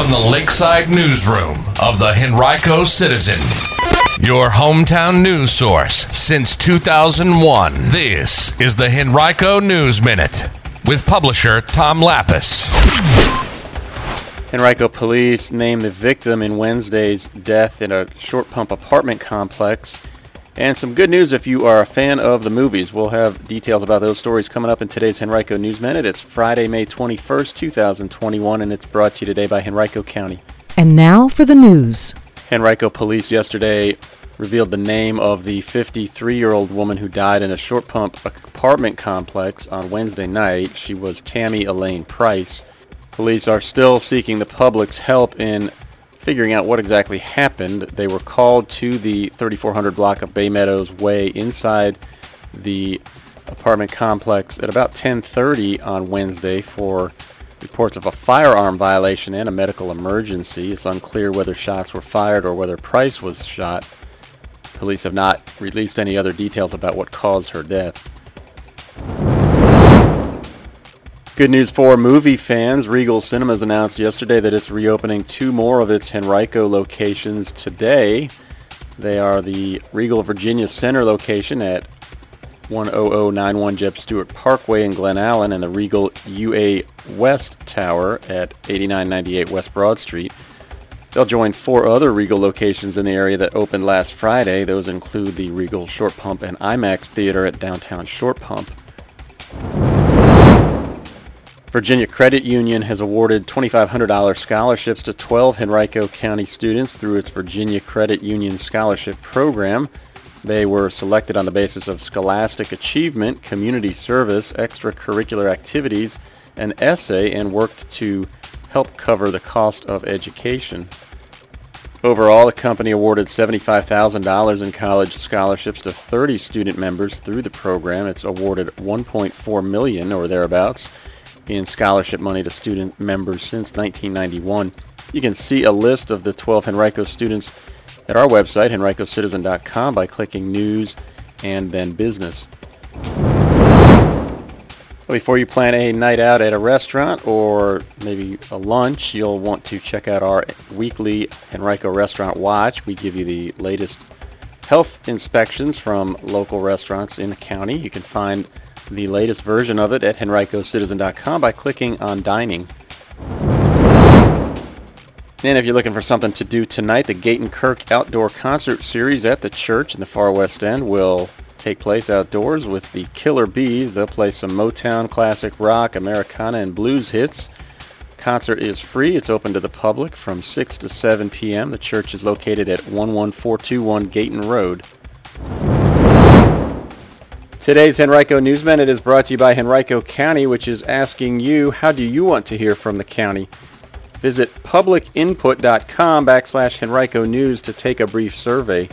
from the Lakeside Newsroom of the Henrico Citizen, your hometown news source since 2001. This is the Henrico News Minute with publisher Tom Lappas. Henrico police named the victim in Wednesday's death in a Short Pump apartment complex. And some good news if you are a fan of the movies. We'll have details about those stories coming up in today's Henrico News Minute. It's Friday, May 21st, 2021, and it's brought to you today by Henrico County. And now for the news. Henrico police yesterday revealed the name of the 53-year-old woman who died in a Short Pump apartment complex on Wednesday night. She was Tammy Elaine Price. Police are still seeking the public's help in figuring out what exactly happened. They were called to the 3400 block of Bay Meadows Way inside the apartment complex at about 10:30 on Wednesday for reports of a firearm violation and a medical emergency. It's unclear whether shots were fired or whether Price was shot. Police have not released any other details about what caused her death. Good news for movie fans. Regal Cinemas announced yesterday that it's reopening two more of its Henrico locations today. They are the Regal Virginia Center location at 10091 Jeb Stuart Parkway in Glen Allen and the Regal UA West Tower at 8998 West Broad Street. They'll join four other Regal locations in the area that opened last Friday. Those include the Regal Short Pump and IMAX Theater at downtown Short Pump. Virginia Credit Union has awarded $2,500 scholarships to 12 Henrico County students through its Virginia Credit Union Scholarship Program. They were selected on the basis of scholastic achievement, community service, extracurricular activities, an essay and worked to help cover the cost of education. Overall, the company awarded $75,000 in college scholarships to 30 student members through the program. It's awarded 1.4 million or thereabouts in scholarship money to student members since 1991. You can see a list of the 12 Henrico students at our website, henricocitizen.com, by clicking News and then Business. Before you plan a night out at a restaurant or maybe a lunch, you'll want to check out our weekly Henrico Restaurant Watch. We give you the latest health inspections from local restaurants in the county. You can find the latest version of it at henricocitizen.com by clicking on Dining. And if you're looking for something to do tonight, the Gayton Kirk Outdoor Concert Series at the church in the far west end will take place outdoors with the Killer Bees. They'll play some Motown, classic rock, Americana, and blues hits. Concert is free. It's open to the public from 6 to 7 p.m. The church is located at 11421 Gayton Road. Today's Henrico News Minute is brought to you by Henrico County, which is asking you, how do you want to hear from the county? Visit publicinput.com backslash Henrico News to take a brief survey.